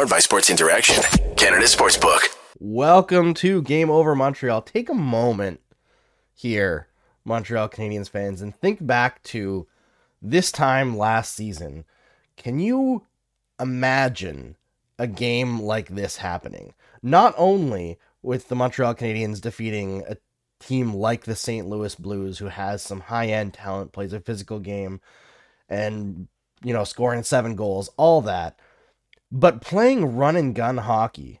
Powered by Sports Interaction, Canada Sportsbook. Welcome to Game Over Montreal. Take a moment here, Montreal Canadiens fans, and think back to this time last season. Can you imagine a game like this happening? Not only with the Montreal Canadiens defeating a team like the St. Louis Blues, who has some high end talent, plays a physical game, and, you know, scoring seven goals, all that, but playing run and gun hockey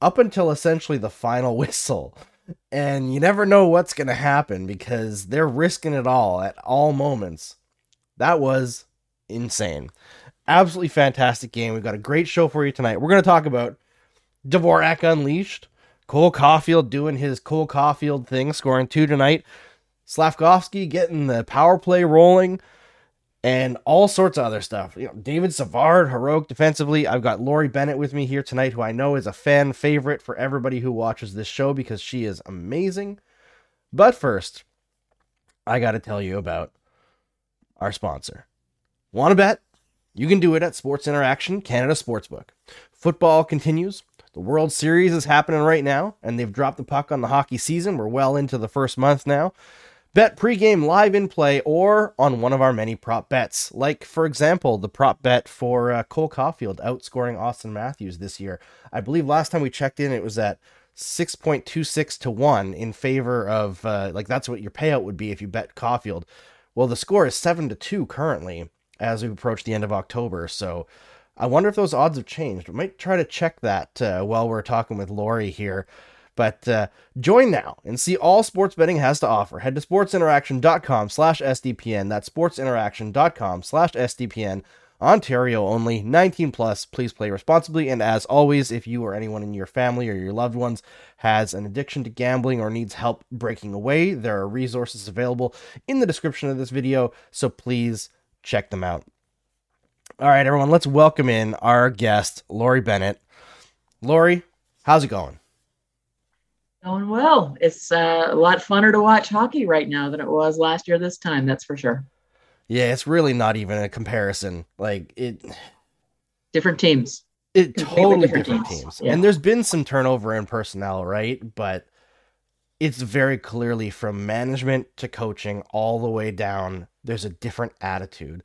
up until essentially the final whistle. And you never know what's going to happen because they're risking it all at all moments. That was insane. Absolutely fantastic game. We've got a great show for you tonight. We're going to talk about Dvorak Unleashed, Cole Caufield doing his Cole Caufield thing, scoring two tonight, Slafkovsky getting the power play rolling and all sorts of other stuff. You know, David Savard, heroic defensively. I've got Lori Bennett with me here tonight, who I know is a fan favorite for everybody who watches this show because she is amazing. But first, I got to tell you about our sponsor. Want to bet? You can do it at Sports Interaction Canada Sportsbook. Football continues. The World Series is happening right now, and they've dropped the puck on the hockey season. We're well into the first month now. Bet pregame live in play or on one of our many prop bets. Like, for example, the prop bet for uh, Cole Caufield outscoring Auston Matthews this year. I believe last time we checked in, it was at 6.26 to 1 in favor of, uh, like, that's what your payout would be if you bet Caufield. Well, the score is 7 to 2 currently as we approach the end of October. So I wonder if those odds have changed. We might try to check that uh, while we're talking with Lori here. But uh, join now and see all sports betting has to offer. Head to sportsinteraction.com slash SDPN. That's sportsinteraction.com slash SDPN. Ontario only, 19 plus. Please play responsibly. And as always, if you or anyone in your family or your loved ones has an addiction to gambling or needs help breaking away, there are resources available in the description of this video. So please check them out. All right, everyone, let's welcome in our guest, Lori Bennett. Lori, how's it going? Going well. It's uh, a lot funner to watch hockey right now than it was last year this time, that's for sure. Yeah, it's really not even a comparison. Like it different teams. It totally different, different, teams. teams. Yeah. And there's been some turnover in personnel, right? But it's very clearly from management to coaching all the way down. There's a different attitude.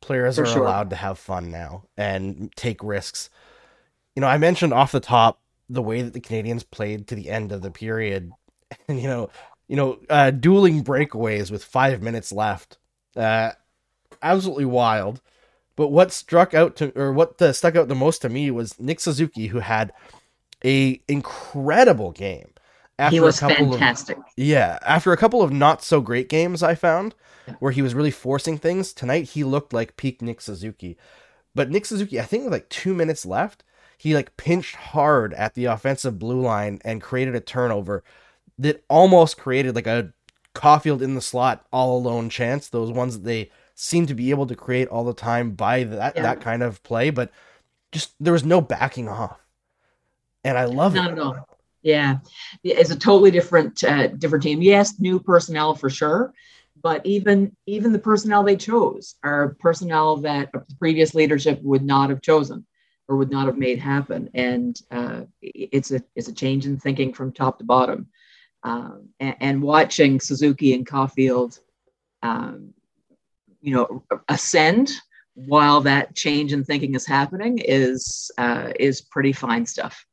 Players for are sure. allowed to have fun now and take risks. You know, I mentioned off the top the way that the Canadiens played to the end of the period, and you know, you know, uh, dueling breakaways with five minutes left, uh, absolutely wild. But what struck out to, or what uh, stuck out the most to me was Nick Suzuki, who had a incredible game. After he was fantastic. Of, yeah, after a couple of not so great games, I found where he was really forcing things. Tonight, he looked like peak Nick Suzuki. But Nick Suzuki, I think with like two minutes left, he like pinched hard at the offensive blue line and created a turnover that almost created like a Caufield in the slot all alone chance. Those ones that they seem to be able to create all the time by that yeah. that kind of play, but just there was no backing off, and I love Not it. Not at all. Yeah, it's a totally different uh, different team. Yes, new personnel for sure, but even even the personnel they chose are personnel that previous leadership would not have chosen or would not have made happen. And uh, it's a it's a change in thinking from top to bottom. Um, and, and, watching Suzuki and Caufield, um, you know, ascend while that change in thinking is happening is uh, is pretty fine stuff.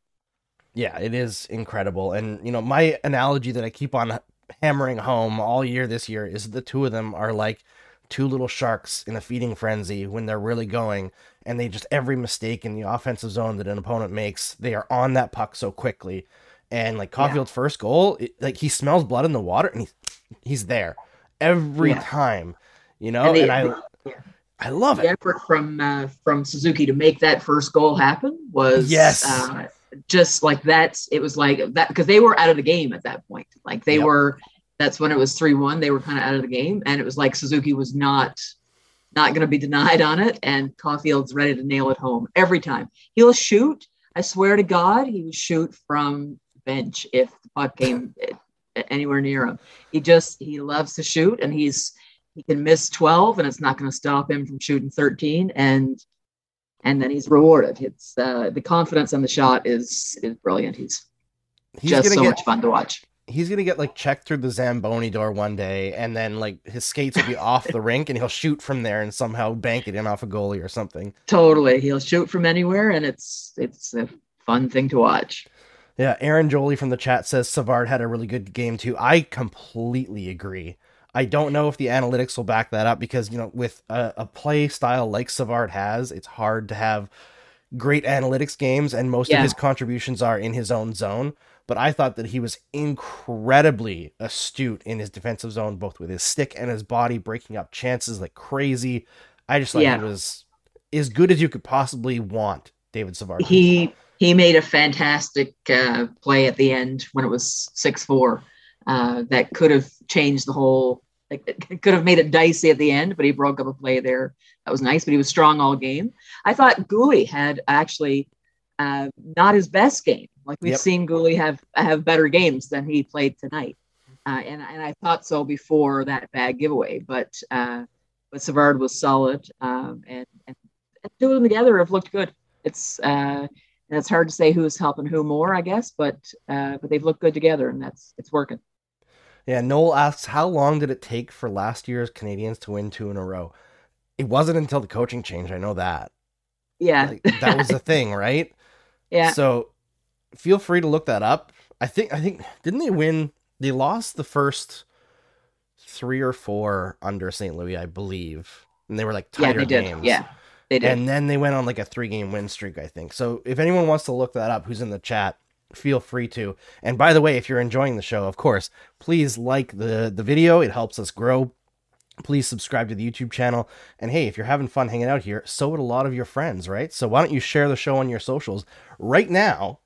Yeah, it is incredible. And you know, my analogy that I keep on hammering home all year this year is the two of them are like two little sharks in a feeding frenzy when they're really going and they just every mistake in the offensive zone that an opponent makes they are on that puck so quickly and like Caufield's yeah. first goal it, like he smells blood in the water and he's he's there every yeah. time you know and, they, and i yeah. i love the it effort from uh, from suzuki to make that first goal happen was yes uh, just like that's it was like that because they were out of the game at that point like they yep. were that's when it was 3-1 they were kind of out of the game and it was like suzuki was not not going to be denied on it and caufield's ready to nail it home every time he'll shoot i swear to god he would shoot from bench if the puck came anywhere near him he just he loves to shoot and he's he can miss 12 and it's not going to stop him from shooting 13 and and then he's rewarded. It's uh, the confidence on the shot is is brilliant. He's, He's just so get much fun to watch. He's gonna get like checked through the Zamboni door one day, and then like his skates will be off the rink, and he'll shoot from there and somehow bank it in off a goalie or something. Totally, he'll shoot from anywhere, and it's it's a fun thing to watch. Yeah, Aaron Jolie from the chat says Savard had a really good game too. I completely agree. I don't know if the analytics will back that up because you know with a, a play style like Savard has, it's hard to have great analytics games, and most Yeah. of his contributions are in his own zone. But I thought that he was incredibly astute in his defensive zone, both with his stick and his body, breaking up chances like crazy. I just thought Yeah. he was as good as you could possibly want, David Savard. He he made a fantastic uh, play at the end when it was six four. Uh, that could have changed the whole. Like, could have made it dicey at the end, but he broke up a play there. That was nice, but he was strong all game. I thought Guhle had actually uh, not his best game. Like we've Yep. seen Guhle have have better games than he played tonight, uh, and and I thought so before that bad giveaway. But uh, but Savard was solid, um, and, and and two of them together have looked good. It's uh, and it's hard to say who's helping who more, I guess, but uh, but they've looked good together, and that's it's working. Yeah, Noel asks, how long did it take for last year's Canadiens to win two in a row? It wasn't until the coaching change. I know that. Yeah, Like, that was the thing, right? Yeah, So feel free to look that up. I think I think didn't they win? They lost the first three or four under St. Louis, I believe, and they were like yeah, tighter they did. games. Yeah, they did. And then they went on like a three game win streak, I think. So if anyone wants to look that up, who's in the chat, feel free to. And by the way, if you're enjoying the show, of course, please like the the video. It helps us grow. Please subscribe to the YouTube channel. And hey, if you're having fun hanging out here, so would a lot of your friends, right? So why don't you share the show on your socials right now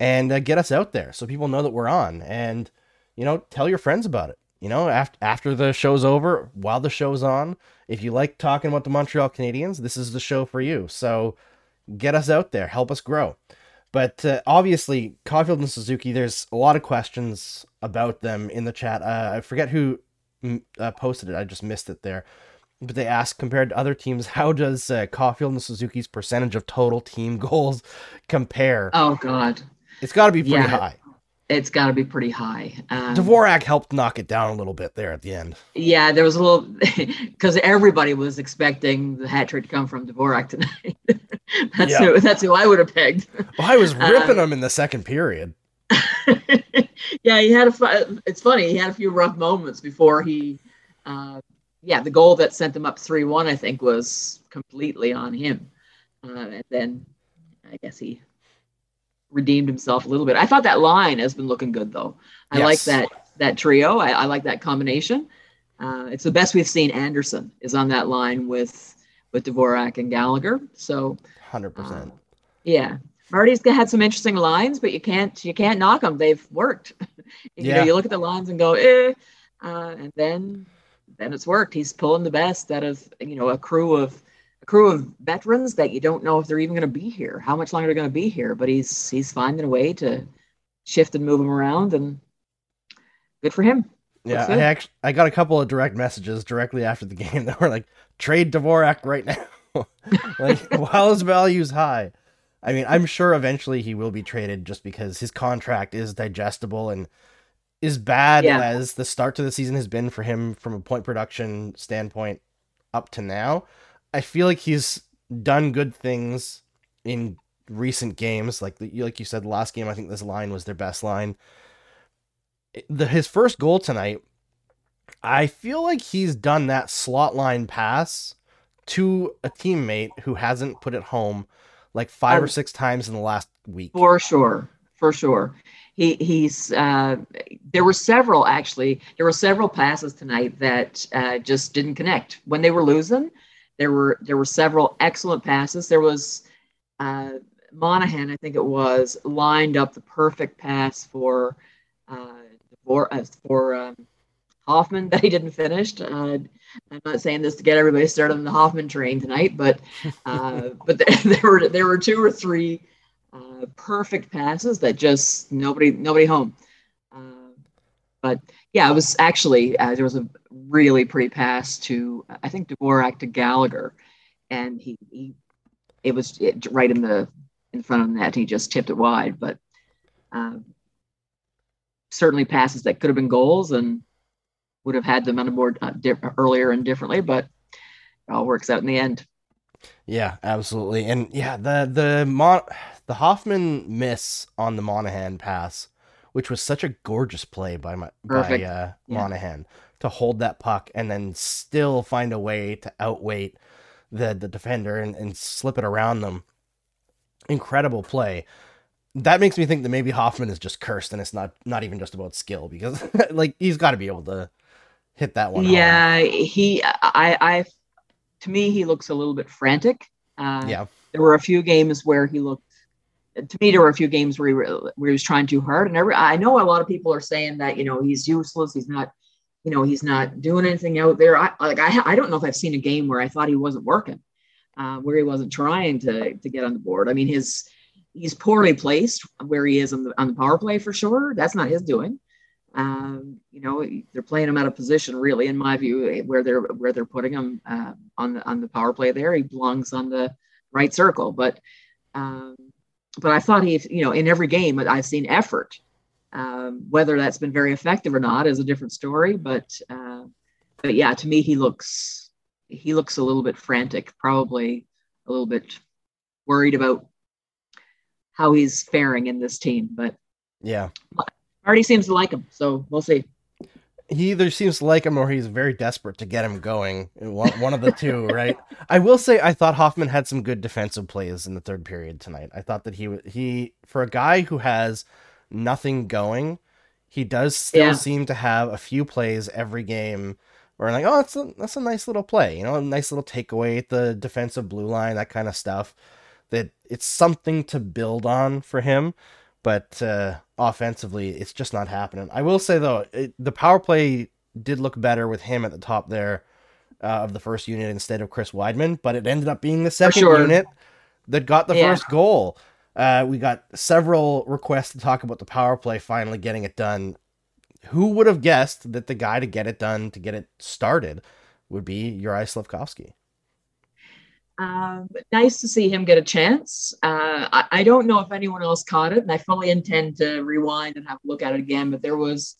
and uh, get us out there so people know that we're on and you know, tell your friends about it. You know, after after the show's over, while the show's on, if you like talking about the Montreal Canadiens, this is the show for you. So get us out there, help us grow. But uh, obviously, Caufield and Suzuki, there's a lot of questions about them in the chat. Uh, I forget who uh, posted it. I just missed it there. But they asked, compared to other teams, how does uh, Caufield and Suzuki's percentage of total team goals compare? oh God, it's got to be pretty yeah. high. it's got to be pretty high. Um, Dvorak helped knock it down a little bit there at the end. Yeah, there was a little because everybody was expecting the hat trick to come from Dvorak tonight. that's Yeah. who that's who I would have pegged. Oh, I was Uh, ripping him in the second period. yeah, he had a. It's funny. He had a few rough moments before he. Uh, yeah, the goal that sent them up three one, I think, was completely on him, uh, and then I guess he redeemed himself a little bit. I thought that line has been looking good though. I like that that trio. I, I like that combination. Uh, it's the best we've seen. Anderson is on that line with with Dvorak and Gallagher. So Hundred percent. um, yeah, Marty's had some interesting lines, but you can't you can't knock them. They've worked. you Yeah. know, you look at the lines and go, eh, uh, and then then it's worked. He's pulling the best out of you know a crew of a crew of veterans that you don't know if they're even going to be here, how much longer they're going to be here. But he's he's finding a way to shift and move them around, and good for him. Yeah, I actually I got a couple of direct messages directly after the game that were like, "Trade Dvorak right now." like while his value's high. I mean, I'm sure eventually he will be traded just because his contract is digestible and as bad Yeah. as the start to the season has been for him from a point production standpoint up to now. I feel like he's done good things in recent games. Like the, like you said, the last game I think this line was their best line. The his first goal tonight, I feel like he's done that slot line pass to a teammate who hasn't put it home like five or Um, six times in the last week. For sure, for sure. He he's uh, there were several actually. There were several passes tonight that uh, just didn't connect when they were losing. There were there were several excellent passes. There was uh, Monahan, I think it was, lined up the perfect pass for uh, for uh, for um, Hoffman that he didn't finish. Uh, I'm not saying this to get everybody started on the Hoffman train tonight, but uh, but there, there were there were two or three uh, perfect passes that just nobody nobody home. Uh, but yeah, it was actually uh, there was a really pretty pass to I think Dvorak to Gallagher, and he he it was it, right in the in front of the net. He just tipped it wide, but uh, certainly passes that could have been goals and would have had them on the board uh, di- earlier and differently, but it all works out in the end. Yeah, absolutely. And yeah, the the Mon- the Hoffman miss on the Monahan pass, which was such a gorgeous play by my Perfect. by uh, Yeah. Monahan to hold that puck and then still find a way to outweight the the defender and, and slip it around them. Incredible play. That makes me think that maybe Hoffman is just cursed and it's not not even just about skill because like he's got to be able to hit that one. home. Yeah, he, I, I, to me, he looks a little bit frantic. Uh, Yeah. There were a few games where he looked, to me, there were a few games where he, where he was trying too hard. And every, I know a lot of people are saying that, you know, he's useless. He's not, you know, he's not doing anything out there. I like, I, I don't know if I've seen a game where I thought he wasn't working, uh, where he wasn't trying to, to get on the board. I mean, his, he's poorly placed where he is on the, on the power play for sure. That's not his doing. Um, you know, they're playing him out of position, really, in my view, where they're where they're putting him uh, on the on the power play. There, he belongs on the right circle. But um, but I thought he, you know, in every game I've seen effort. Um, whether that's been very effective or not is a different story. But uh, but yeah, to me, he looks he looks a little bit frantic, probably a little bit worried about how he's faring in this team. But Yeah. Marty seems to like him, so we'll see. he either seems to like him or he's very desperate to get him going. One, one of the two, right? I will say I thought Hoffman had some good defensive plays in the third period tonight. I thought that he he for a guy who has nothing going, he does still Yeah. seem to have a few plays every game where I'm like, oh, that's a that's a nice little play, you know, a nice little takeaway at the defensive blue line, that kind of stuff. That it's something to build on for him but uh, offensively, it's just not happening. I will say though, it, the power play did look better with him at the top there uh, of the first unit instead of Chris Wideman, but it ended up being the second sure. unit that got the Yeah. first goal. Uh, we got several requests to talk about the power play finally getting it done. Who would have guessed that the guy to get it done, to get it started, would be Juraj Slafkovsky? Um, nice to see him get a chance. Uh, I, I don't know if anyone else caught it, and I fully intend to rewind and have a look at it again. But there was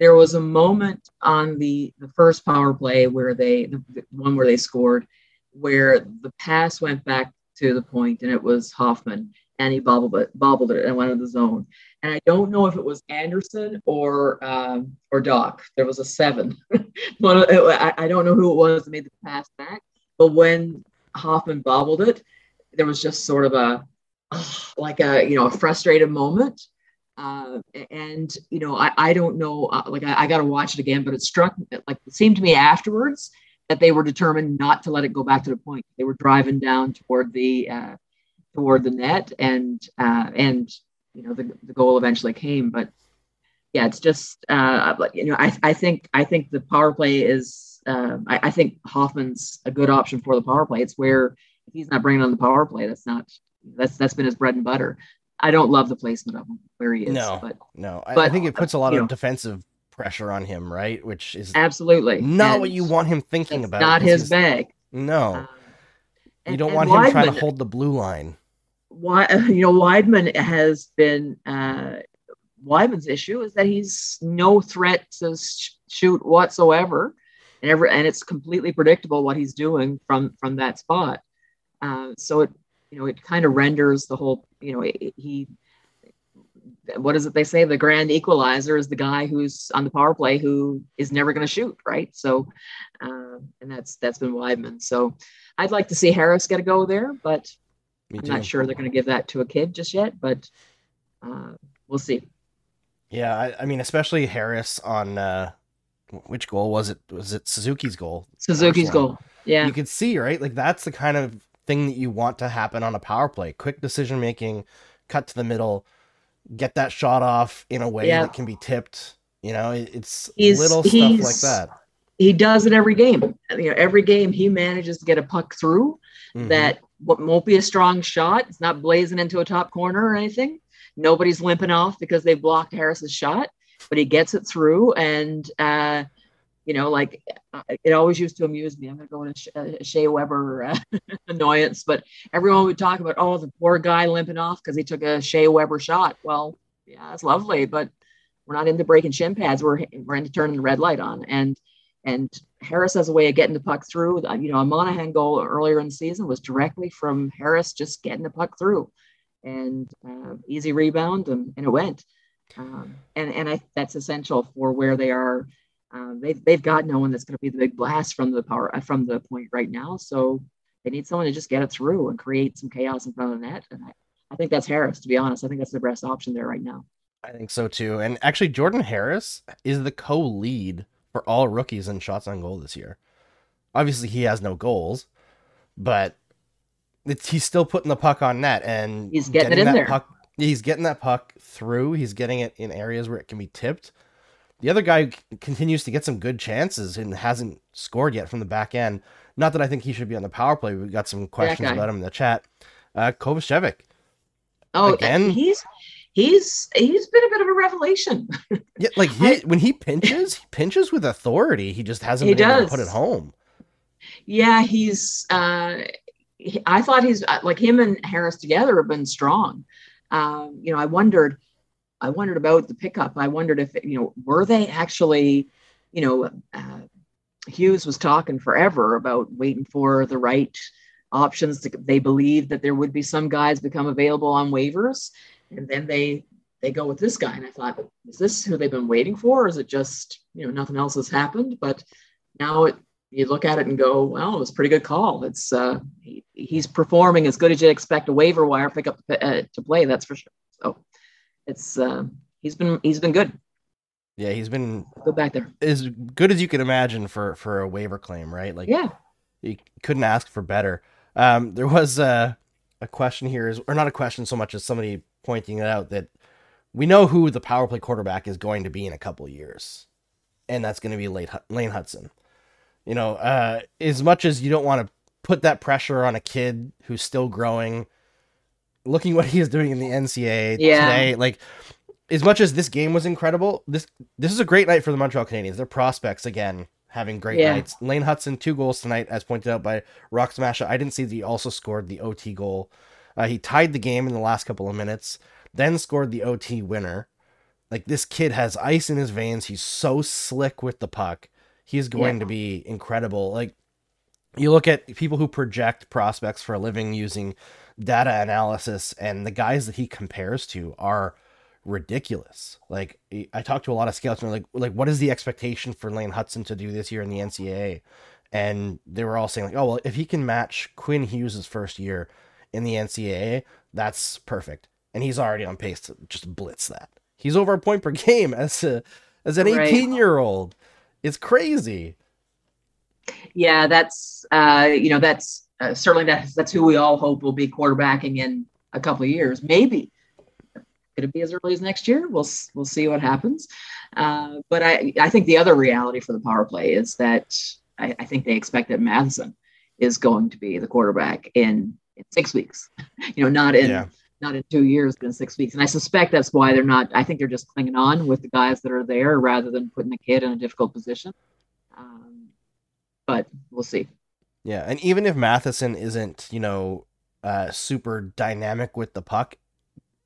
there was a moment on the the first power play where they the, the one where they scored, where the pass went back to the point, and it was Hoffman, and he bobbled it, bobbled it, and went into the zone. And I don't know if it was Anderson or um, or Dach. There was a seven. I don't know who it was that made the pass back, but when Hoffman bobbled it, there was just sort of a like a you know a frustrated moment. Uh, and you know I, I don't know uh, like I, I got to watch it again, but it struck like it seemed to me afterwards that they were determined not to let it go back to the point. They were driving down toward the uh, toward the net, and uh, and you know the, the goal eventually came. But yeah, it's just uh, you know I, I think I think the power play is uh, I, I think Hoffman's a good option for the power play. It's where if he's not bringing on the power play, that's not that's that's been his bread and butter. I don't love the placement of him where he is, No. but No, I, I think it puts a lot you of know- defensive pressure on him, right? Which is absolutely not And what you want him thinking about. Not his bag. No, Um, you don't and want him trying to hold the blue line. why you know Wideman has been uh, Wideman's issue is that he's no threat to sh- shoot whatsoever, and ever and it's completely predictable what he's doing from from that spot. Uh, so it you know it kind of renders the whole you know it- he. What is it they say? The grand equalizer is the guy who's on the power play who is never going to shoot, right? So, uh, and that's that's been Wideman. So, I'd like to see Harris get a go there, but I'm not sure they're going to give that to a kid just yet, but uh, we'll see. Yeah, I, I mean, especially Harris on uh, which goal was it? Was it Suzuki's goal? Suzuki's goal. Yeah. You could see, right? Like that's the kind of thing that you want to happen on a power play. Quick decision making, cut to the middle, get that shot off in a way Yeah. that can be tipped. You know, it's He's- little stuff like that. he does it every game. You know, every game he manages to get a puck through Mhm. that what won't be a strong shot. It's not blazing into a top corner or anything. Nobody's limping off because they blocked Harris's shot, but he gets it through and uh, you know, like uh, it always used to amuse me. I'm going to go into a Shea Weber uh, annoyance, but everyone would talk about, oh, the poor guy limping off because he took a Shea Weber shot. Well, yeah, that's lovely, but we're not into breaking shin pads. We're we're into turning the red light on, and and Harris has a way of getting the puck through. Uh, you know, a Monahan goal earlier in the season was directly from Harris just getting the puck through, and uh, easy rebound, and, and it went. Um, and and I, that's essential for where they are um, they've, they've got no one that's going to be the big blast from the power uh, from the point right now. So they need someone to just get it through and create some chaos in front of the net. And I, I think that's Harris, to be honest. I think that's the best option there right now. I think so too. And actually, Jordan Harris is the co lead for all rookies in shots on goal this year. Obviously, he has no goals, but he's still putting the puck on net and he's getting, getting it in there. Puck, he's getting that puck through. He's getting it in areas where it can be tipped. The other guy continues to get some good chances and hasn't scored yet from the back end. Not that I think he should be on the power play. We've got some questions about him in the chat. Uh, Kovacevic. Oh, again, he's he's he's been a bit of a revelation. yeah, like he, when he pinches, he pinches with authority. He just hasn't he been does. able to put it home. Yeah, he's. Uh, I thought he's uh, like him and Harris together have been strong. Um, you know, I wondered I wondered about the pickup. I wondered if, you know, were they actually, you know, uh, Hughes was talking forever about waiting for the right options. To, they believed that there would be some guys become available on waivers, and then they they go with this guy. And I thought, is this who they've been waiting for? Or is it just you know nothing else has happened? But now it you look at it and go, well, it was a pretty good call. It's uh, he, he's performing as good as you'd expect a waiver wire pickup uh, to play. That's for sure. So it's uh, he's been he's been good. Yeah, he's been go back there as good as you can imagine for for a waiver claim, right? Like yeah, you couldn't ask for better. Um, there was a a question here, is or not a question so much as somebody pointing it out that we know who the power play quarterback is going to be in a couple years, and that's going to be Lane Hutson. You know, uh, as much as you don't want to put that pressure on a kid who's still growing looking what he is doing in the NCAA yeah. today, like as much as this game was incredible, this this is a great night for the Montreal Canadiens. Their prospects again having great yeah. nights. Lane Hutson two goals tonight, as pointed out by Rock Smasha. I didn't see that he also scored the OT goal. Uh, he tied the game in the last couple of minutes, then scored the OT winner. Like this kid has ice in his veins. He's so slick with the puck. He's going yeah. to be incredible. Like you look at people who project prospects for a living using data analysis and the guys that he compares to are ridiculous. Like I talked to a lot of scouts and like like what is the expectation for Lane Hutson to do this year in the NCAA? And they were all saying like, oh well, if he can match Quinn Hughes' first year in the NCAA, that's perfect. And he's already on pace to just blitz that. He's over a point per game as a as an 18 year old. It's crazy. Yeah, that's uh, you know that's uh, certainly that's that's who we all hope will be quarterbacking in a couple of years. Maybe could it be as early as next year? We'll we'll see what happens. Uh, but I I think the other reality for the power play is that I, I, think they expect that Matheson is going to be the quarterback in, in six weeks. you know, not in yeah. Not in two years, but in six weeks. And I suspect that's why they're not. I think they're just clinging on with the guys that are there rather than putting the kid in a difficult position. Um, but we'll see. Yeah, and even if Matheson isn't, you know, uh, super dynamic with the puck,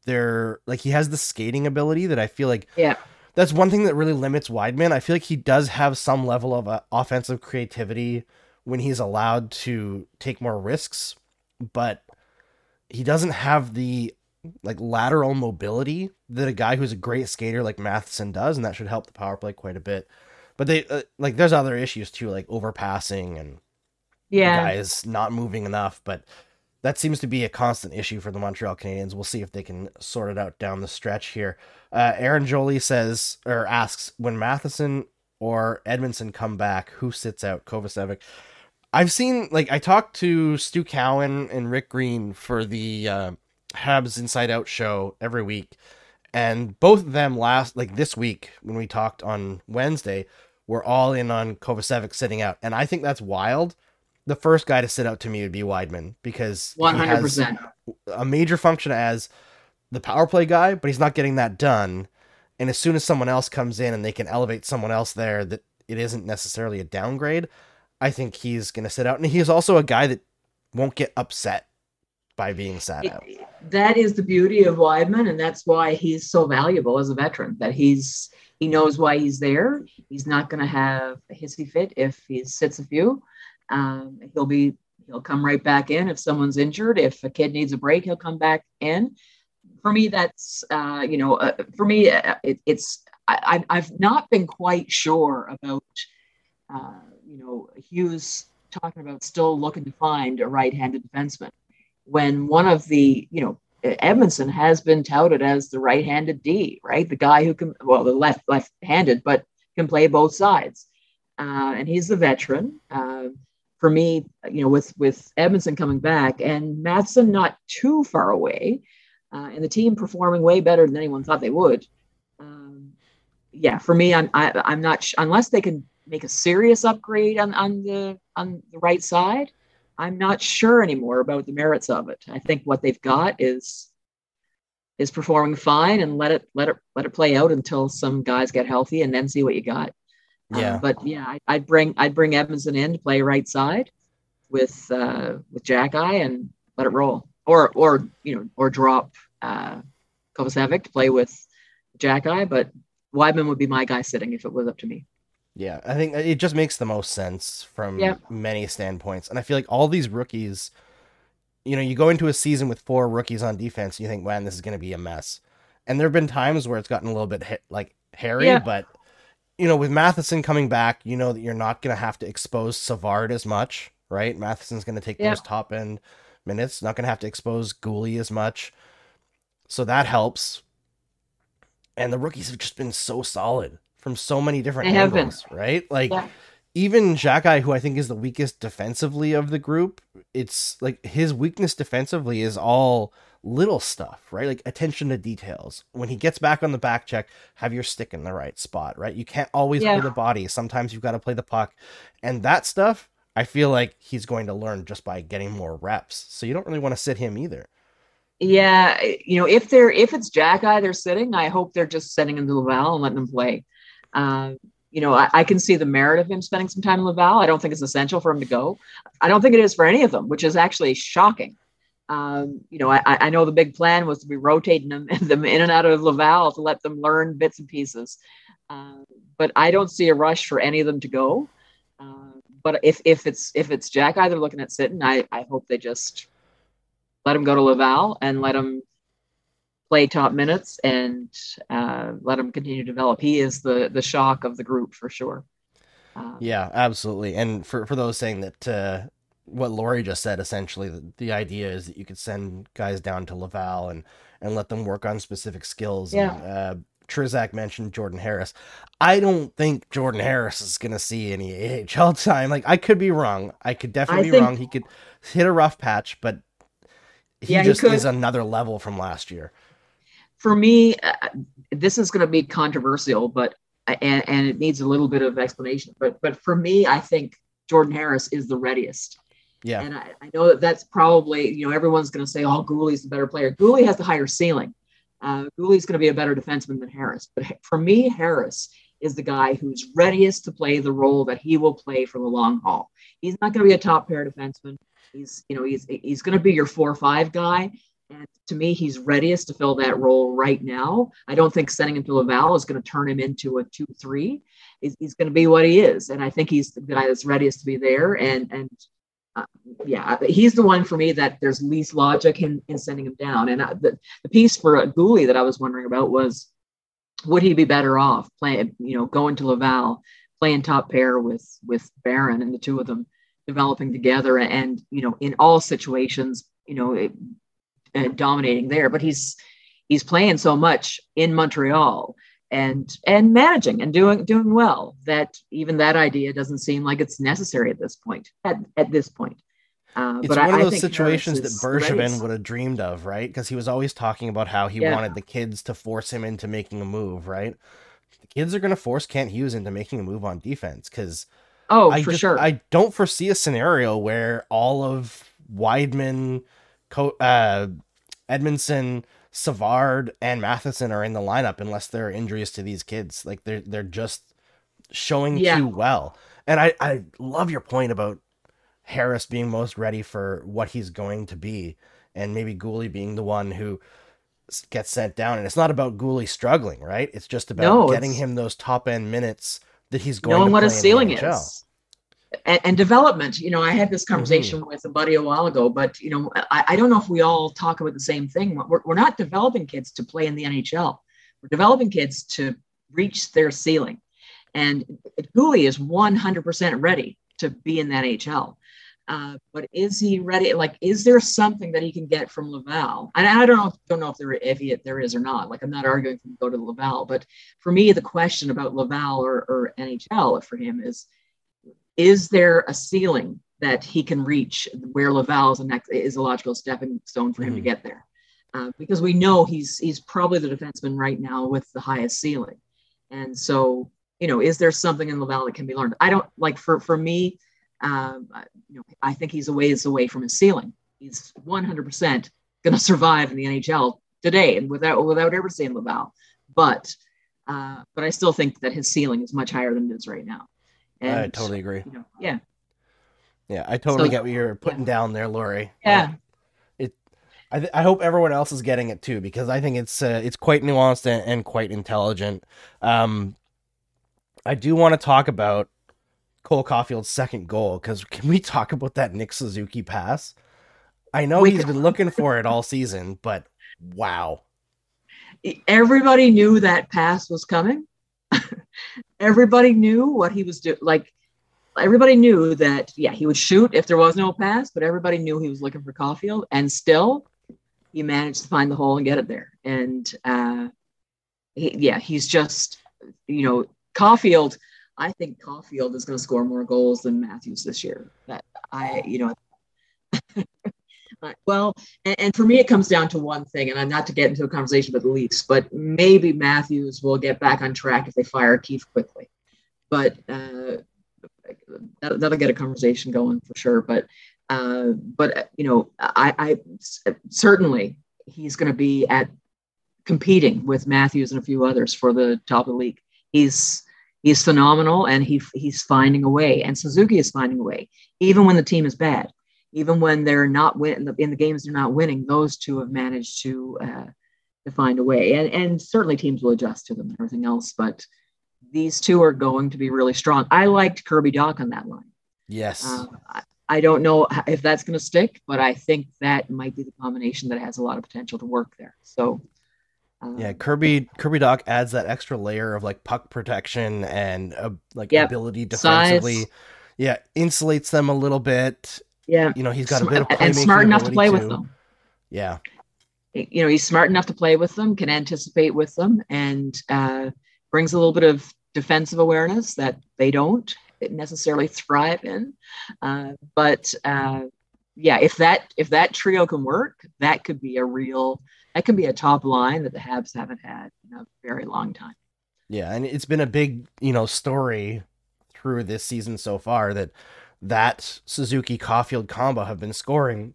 they're like he has the skating ability that I feel like. Yeah. That's one thing that really limits Wideman. I feel like he does have some level of uh, offensive creativity when he's allowed to take more risks, but he doesn't have the like lateral mobility that a guy who's a great skater like Matheson does, and that should help the power play quite a bit. But they uh, like there's other issues too, like overpassing and yeah, guys not moving enough. But that seems to be a constant issue for the Montreal Canadiens. We'll see if they can sort it out down the stretch here. Uh, Aaron Jolie says or asks when Matheson or Edmundson come back, who sits out Kovacevic? I've seen like I talked to Stu Cowan and Rick Green for the uh, Habs Inside Out show every week, and both of them last like this week when we talked on Wednesday were all in on Kovacevic sitting out, and I think that's wild the first guy to sit out to me would be Wideman because 100% a major function as the power play guy, but he's not getting that done. And as soon as someone else comes in and they can elevate someone else there that it isn't necessarily a downgrade. I think he's going to sit out, and he's also a guy that won't get upset by being sat out. That is the beauty of Wideman, and that's why he's so valuable as a veteran. That he's he knows why he's there. He's not going to have a hissy fit if he sits a few. Um, he'll be he'll come right back in if someone's injured. If a kid needs a break, he'll come back in. For me, that's uh, you know, uh, for me, uh, it, it's I, have not been quite sure about uh, you know Hughes talking about still looking to find a right-handed defenseman when one of the you know Edmundson has been touted as the right-handed D, right? The guy who can well the left left-handed, but can play both sides, uh, and he's the veteran. Uh, for me, you know, with with Edmundson coming back and Matheson not too far away, uh, and the team performing way better than anyone thought they would. Um, yeah, for me, I'm I, am i am not sh- unless they can make a serious upgrade on on the on the right side. I'm not sure anymore about the merits of it. I think what they've got is is performing fine, and let it let it let it play out until some guys get healthy, and then see what you got. Yeah. Um, but yeah, I, would bring I'd bring Edmundson in to play right side with uh, with Xhekaj and let it roll, or or you know, or drop uh, Kovacevic to play with Xhekaj. But Wideman would be my guy sitting if it was up to me. Yeah, I think uh, it just makes the most sense from yep. many standpoints, and I feel like all these rookies. You know, you go into a season with four rookies on defense, and you think, "Man, this is going to be a mess." And there have been times where it's gotten a little bit hit, like hairy, yeah. but you know, with Matheson coming back, you know that you're not going to have to expose Savard as much, right? Matheson's going to take yeah. those top end minutes, not going to have to expose Guhle as much. So that helps. And the rookies have just been so solid from so many different they angles, right? Like yeah. even Xhekaj, who I think is the weakest defensively of the group, it's like his weakness defensively is all little stuff, right? Like attention to details. When he gets back on the back check, have your stick in the right spot, right? You can't always yeah. play the body. Sometimes you've got to play the puck. And that stuff, I feel like he's going to learn just by getting more reps. So you don't really want to sit him either. Yeah, you know, if they're if it's Xhekaj they're sitting, I hope they're just sending him to Laval and letting him play. Um, you know, I, I, can see the merit of him spending some time in Laval. I don't think it's essential for him to go. I don't think it is for any of them, which is actually shocking. Um, you know, I, I, know the big plan was to be rotating them, them in and out of Laval to let them learn bits and pieces. Uh, but I don't see a rush for any of them to go. Uh, but if if it's if it's Xhekaj they're looking at sitting, I, I hope they just let him go to Laval and let him play top minutes and uh, let him continue to develop. He is the the shock of the group for sure. Um, yeah, absolutely. And for for those saying that uh, what Lori just said, essentially, the, the, idea is that you could send guys down to Laval and and let them work on specific skills. Yeah. And, uh, Trizak mentioned Jordan Harris. I don't think Jordan Harris is going to see any AHL time. Like I could be wrong. I could definitely I be wrong. He could hit a rough patch, but he yeah, just he is another level from last year. For me, uh, this is going to be controversial, but and, and it needs a little bit of explanation. But but for me, I think Jordan Harris is the readiest. Yeah. And I, I know that that's probably, you know, everyone's going to say, oh, Guhle's the better player. Guhle has the higher ceiling. Uh, Guhle's going to be a better defenseman than Harris. But for me, Harris is the guy who's readiest to play the role that he will play for the long haul. He's not going to be a top pair defenseman. He's, you know, he's he's going to be your four or five guy. And to me, he's readiest to fill that role right now. I don't think sending him to Laval is going to turn him into a two-three. He's, he's going to be what he is, and I think he's the guy that's readiest to be there. And and uh, yeah, he's the one for me that there's least logic in, in sending him down. And uh, the, the piece for uh, that I was wondering about was, would he be better off playing, you know, going to Laval, playing top pair with with Barron and the two of them developing together, and you know, in all situations, you know, it, uh, dominating there. But he's he's playing so much in Montreal and and managing and doing doing well that even that idea doesn't seem like it's necessary at this point at, at this point uh, it's one I, of those situations that Bergevin would have dreamed of, right? Because he was always talking about how he yeah. wanted the kids to force him into making a move, right? The kids are going to force Kent Hughes into making a move on defense because oh, I for just, sure. I don't foresee a scenario where all of Wideman, uh, Edmundson, Savard and Matheson are in the lineup unless there are injuries to these kids. Like they're they're just showing Yeah. too well. And I, I love your point about Harris being most ready for what he's going to be, and maybe Guhle being the one who gets sent down. And it's not about Guhle struggling, right? It's just about No, getting him those top end minutes that he's going knowing to what play his in the ceiling NHL. is and, and development. You know i had this Mm-hmm. conversation with a buddy a while ago but you know I, I don't know if we all talk about the same thing. We're, we're not developing kids to play in the nhl we're developing kids to reach their ceiling. And Guhle is 100% ready to be in that nhl uh, but is he ready? Like is there something that he can get from laval? And i don't know don't know if there if he, there is or not. Like i'm not arguing for him to go to laval but for me the question about laval or, or nhl for him is is there a ceiling that he can reach where Laval is a next is a logical stepping stone for him to Mhm. get there? Uh, because we know he's he's probably the defenseman right now with the highest ceiling, and so you know, is there something in Laval that can be learned? I don't like for for me, um, I- you know, I think he's a ways away from his ceiling. He's 100% going to survive in the NHL today, and without without ever seeing Laval, but uh, but I still think that his ceiling is much higher than it is right now. I totally agree. you know, yeah, Yeah, I totally So- get what you're putting down there, Lori. yeah. It I, th- I hope everyone else is getting it too because I think it's uh, it's quite nuanced and, and quite intelligent. Um, I do want to talk about Cole Caufield's second goal because can we talk about that Nick Suzuki pass? I know We he's can- been looking for it all season, but wow, everybody knew that pass was coming. everybody knew what he was doing. Like everybody knew that, yeah, he would shoot if there was no pass, but everybody knew he was looking for Caufield, and still he managed to find the hole and get it there. And uh, he, yeah, he's just, you know, Caufield. I think Caufield is going to score more goals than Matthews this year. That I, you know. Well, and, and for me, it comes down to one thing, and I'm not to get into a conversation about the Leafs, but maybe Matthews will get back on track if they fire Keefe quickly. But uh, that, that'll get a conversation going for sure. But uh, but uh, you know, I, I certainly he's going to be at competing with Matthews and a few others for the top of the league. He's he's phenomenal, and he he's finding a way, and Suzuki is finding a way, even when the team is bad even when they're not win in the, in the games they're not winning, those two have managed to uh, to find a way. And and certainly teams will adjust to them and everything else, but these two are going to be really strong. I liked Kirby Dach on that line. yes, Um, I, I don't know if that's going to stick, but I think that might be the combination that has a lot of potential to work there. So. um, yeah. Kirby Kirby Dach adds that extra layer of like puck protection and uh, like Yep. ability Size. defensively. Yeah, insulates them a little bit. Yeah, You know, he's got a bit of and smart enough to play with them. Yeah, you know he's smart enough to play with them can anticipate with them and uh, brings a little bit of defensive awareness that they don't necessarily thrive in. Uh, but uh, yeah if that if that trio can work that could be a real that could be a top line that the habs haven't had in a very long time. Yeah, and it's been a big, you know, story through this season so far that that Suzuki Caufield combo have been scoring.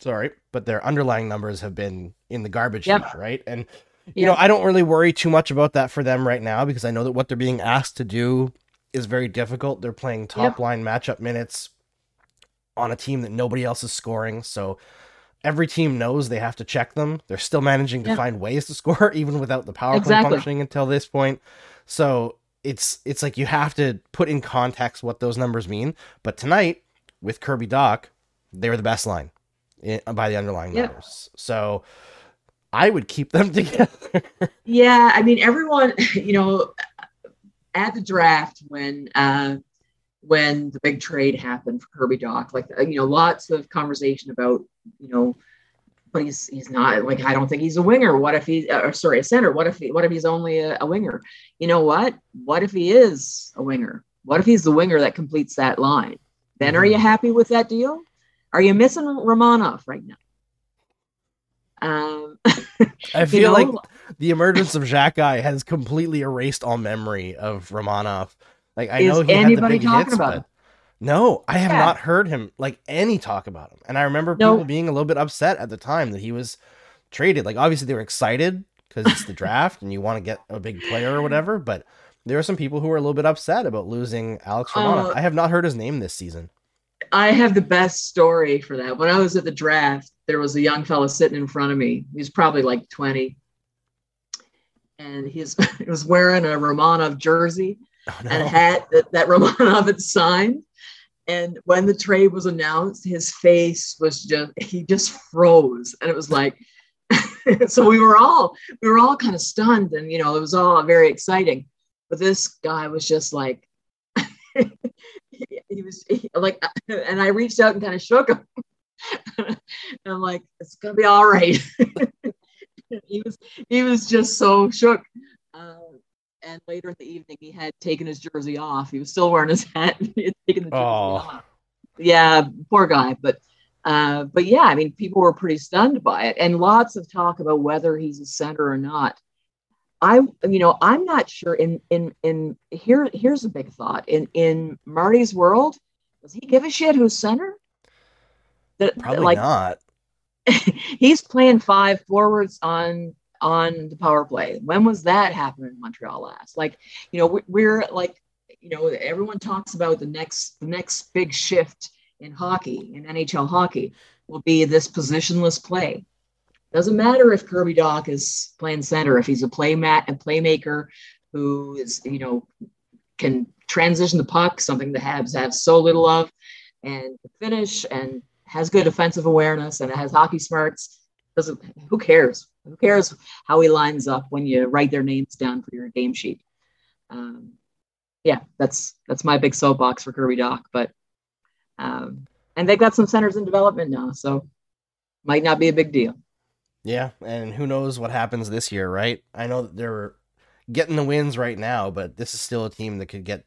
Sorry, but their underlying numbers have been in the garbage Yep. heap, right? And you Yep. know, I don't really worry too much about that for them right now because I know that what they're being asked to do is very difficult. They're playing top Yep. line matchup minutes on a team that nobody else is scoring, so every team knows they have to check them. They're still managing to find ways to score even without the power play functioning until this point. So it's it's like you have to put in context what those numbers mean. But tonight with Kirby Dach, they were the best line i- by the underlying Yeah. numbers. So I would keep them together. Yeah, I mean, everyone, you know, at the draft when uh, when the big trade happened for Kirby Dach, like uh, you know, lots of conversation about you know, but he's he's not like I don't think he's a winger. What if he, uh, or sorry, a center? What if he, what if he's only a, a winger? You know what? What if he is a winger? What if he's the winger that completes that line? Then are you happy with that deal? Are you missing Romanov right now? Um, I you feel know, like the emergence of Xhekaj has completely erased all memory of Romanov. Like I Is know he had the big talking hits, about but him? No, I have Yeah. not heard him like any talk about him. And I remember No. people being a little bit upset at the time that he was traded. Like obviously they were excited because it's the draft and you want to get a big player or whatever. But there are some people who are a little bit upset about losing Alex Romanov. Uh, I have not heard his name this season. I have the best story for that. When I was at the draft, there was a young fellow sitting in front of me. He's probably like 20. And he's he was wearing a Romanov jersey Oh, no. and a hat that, that Romanov had signed. And when the trade was announced, his face was just he just froze. And it was like so we were all we were all kind of stunned and you know it was all very exciting. But this guy was just like he, he was he, like and I reached out and kind of shook him. and I'm like, it's gonna be all right. he was he was just so shook. Uh, and later in the evening, he had taken his jersey off. He was still wearing his hat. he had taken the jersey Oh. off. Yeah, poor guy. But uh, but yeah, I mean, people were pretty stunned by it, and lots of talk about whether he's a center or not. I, you know, I'm not sure. In in in here, here's a big thought. In in Marty's world, does he give a shit who's center? That Probably like not. he's playing five forwards on on the power play. When was that happening in Montreal last? Like, you know, we- we're like, you know, everyone talks about the next the next big shift in hockey, in NHL hockey, will be this positionless play. Doesn't matter if Kirby Dach is playing center, if he's a play mat playmaker who is, you know, can transition the puck, something the Habs have so little of, and finish and has good defensive awareness and has hockey smarts. Doesn't who cares? Who cares how he lines up when you write their names down for your game sheet? Um, yeah, that's that's my big soapbox for Kirby Dach. But um, and they've got some centers in development now, so might not be a big deal. Yeah, and who knows what happens this year, right? I know that they're getting the wins right now, but this is still a team that could get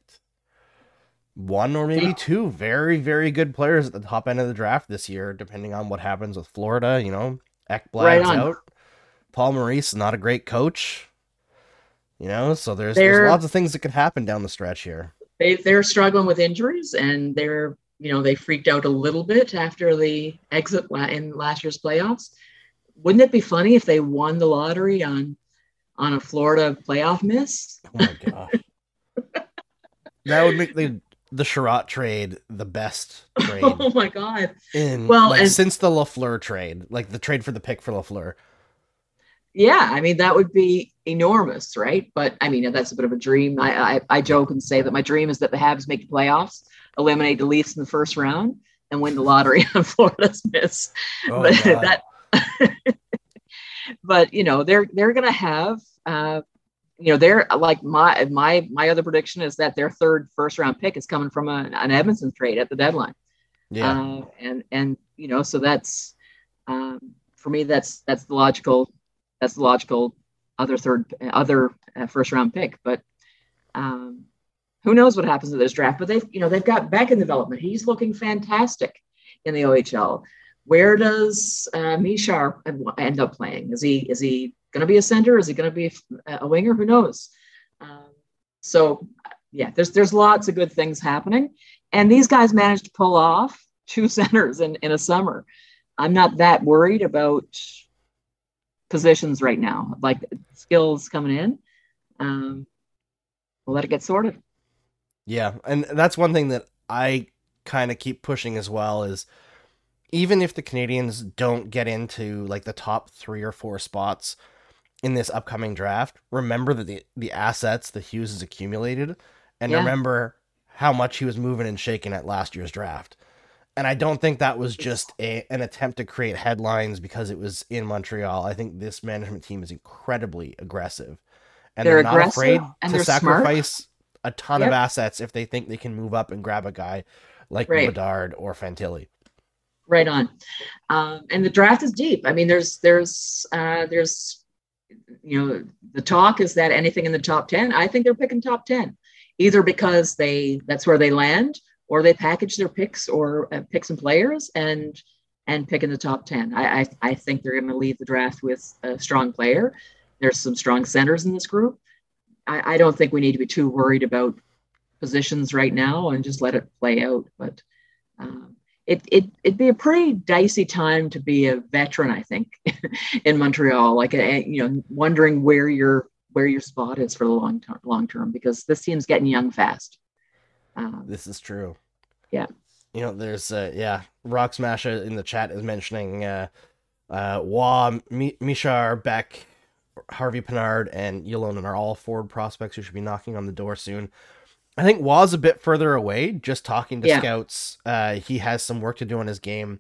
one or maybe two very, very good players at the top end of the draft this year, depending on what happens with Florida. You know, Right Ekblad's on. out. Paul Maurice is not a great coach. You know, so there's They're- there's lots of things that could happen down the stretch here. They they're struggling with injuries, and they're you know they freaked out a little bit after the exit in last year's playoffs. Wouldn't it be funny if they won the lottery on on a Florida playoff miss? Oh my gosh. that would make the the Chiarot trade the best trade oh my god! in Well, like and- since the Lafleur trade, like the trade for the pick for Lafleur. Yeah, I mean that would be enormous, right? But I mean that's a bit of a dream. I I, I joke and say that my dream is that the Habs make the playoffs, eliminate the Leafs in the first round, and win the lottery on Florida's miss. Oh, but God. that but you know they're they're gonna have uh you know they're like my my my other prediction is that their third first round pick is coming from a, an Edmundson trade at the deadline. Yeah, uh, and and you know so that's um for me that's that's the logical that's the logical other third other uh, first round pick. But um who knows what happens to this draft? But they've you know they've got Beck in development. He's looking fantastic in the OHL where does uh, Mesar end up playing? Is he is he going to be a center? Is he going to be a, a winger? Who knows? Um, so yeah, there's there's lots of good things happening, and these guys managed to pull off two centers in in a summer. I'm not that worried about positions right now. Like skills coming in, um, we'll let it get sorted. yeah, and that's one thing that I kind of keep pushing as well is even if the Canadiens don't get into like the top three or four spots in this upcoming draft, remember that the the assets that Hughes has accumulated, and Yeah. remember how much he was moving and shaking at last year's draft. And I don't think that was just a, an attempt to create headlines because it was in Montreal. I think this management team is incredibly aggressive, and They're they're, not afraid to they're smart. sacrifice a ton of assets if they think they can move up and grab a guy like Right. Bedard or Fantilli. right on um, and the draft is deep i mean there's there's uh, there's you know the talk is that anything in the top 10 i think they're picking top 10 either because they that's where they land or they package their picks or uh, pick some players and and pick in the top 10 i i, I think they're going to leave the draft with a strong player. There's some strong centers in this group. I, I don't think we need to be too worried about positions right now and just let it play out but um, it, it it'd be a pretty dicey time to be a veteran, I think, in Montreal. Like, a, you know, wondering where your where your spot is for the long term, long term, because this team's getting young fast. Um, this is true. Yeah. You know, there's uh, yeah, Rock Smasher in the chat is mentioning uh, uh, Roy, M- Mesar, Beck, Harvey Pinard, and Ylonen are all forward prospects who should be knocking on the door soon. I think Roy's a bit further away. Just talking to yeah. scouts, uh, he has some work to do in his game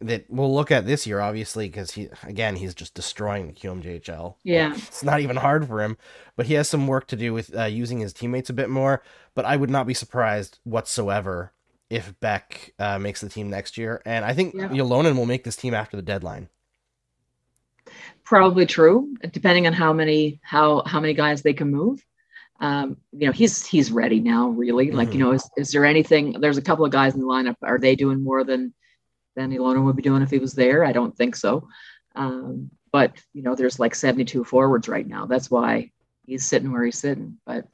that we'll look at this year, obviously, because he again he's just destroying the QMJHL. Yeah, it's not even hard for him, but he has some work to do with uh, using his teammates a bit more. But I would not be surprised whatsoever if Beck uh, makes the team next year, and I think yeah. Ylonen will make this team after the deadline. Probably true, depending on how many how how many guys they can move um, you know, he's he's ready now, really. Mm-hmm. Like, you know, is, is there anything? There's a couple of guys in the lineup. Are they doing more than than Ylonen would be doing if he was there? I don't think so. Um, but you know, there's like 72 forwards right now. That's why he's sitting where he's sitting. But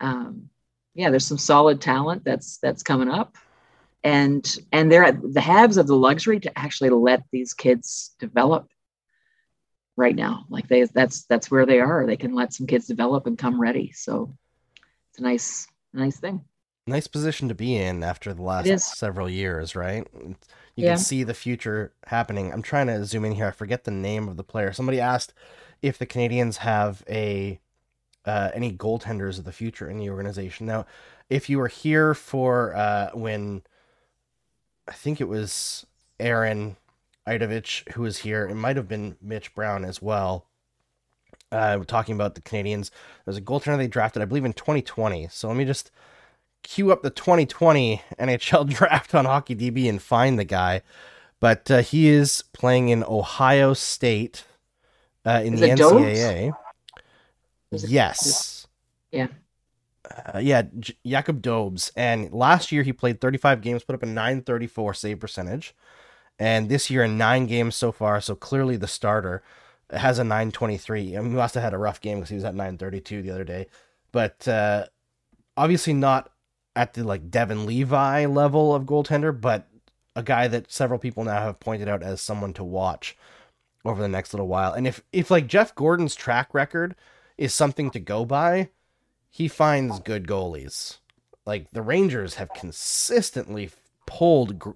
um, yeah, there's some solid talent that's that's coming up, and and they're at the Habs of the luxury to actually let these kids develop right now. Like they that's that's where they are. They can let some kids develop and come ready. So it's a nice nice thing. Nice position to be in after the last several years, right? You yeah. can see the future happening. I'm trying to zoom in here. I forget the name of the player. Somebody asked if the Canadiens have a uh, any goaltenders of the future in the organization. Now, if you were here for uh, when I think it was Aaron Idovich, who was here. It might have been Mitch Brown as well. Uh, we're talking about the Canadiens, There's a goaltender they drafted, I believe, in 2020. So let me just queue up the 2020 NHL draft on HockeyDB and find the guy. But uh, he is playing in Ohio State uh, in is the NCAA. Yes. Yeah. Uh, yeah, J- Jacob Dobes. And last year he played 35 games, put up a 934 save percentage. And this year in nine games so far, so clearly the starter has a 923. I mean, he must have had a rough game because he was at 932 the other day. But uh, obviously not at the like Devon Levi level of goaltender, but a guy that several people now have pointed out as someone to watch over the next little while. And if if like Jeff Gorton's track record is something to go by, he finds good goalies. Like the Rangers have consistently pulled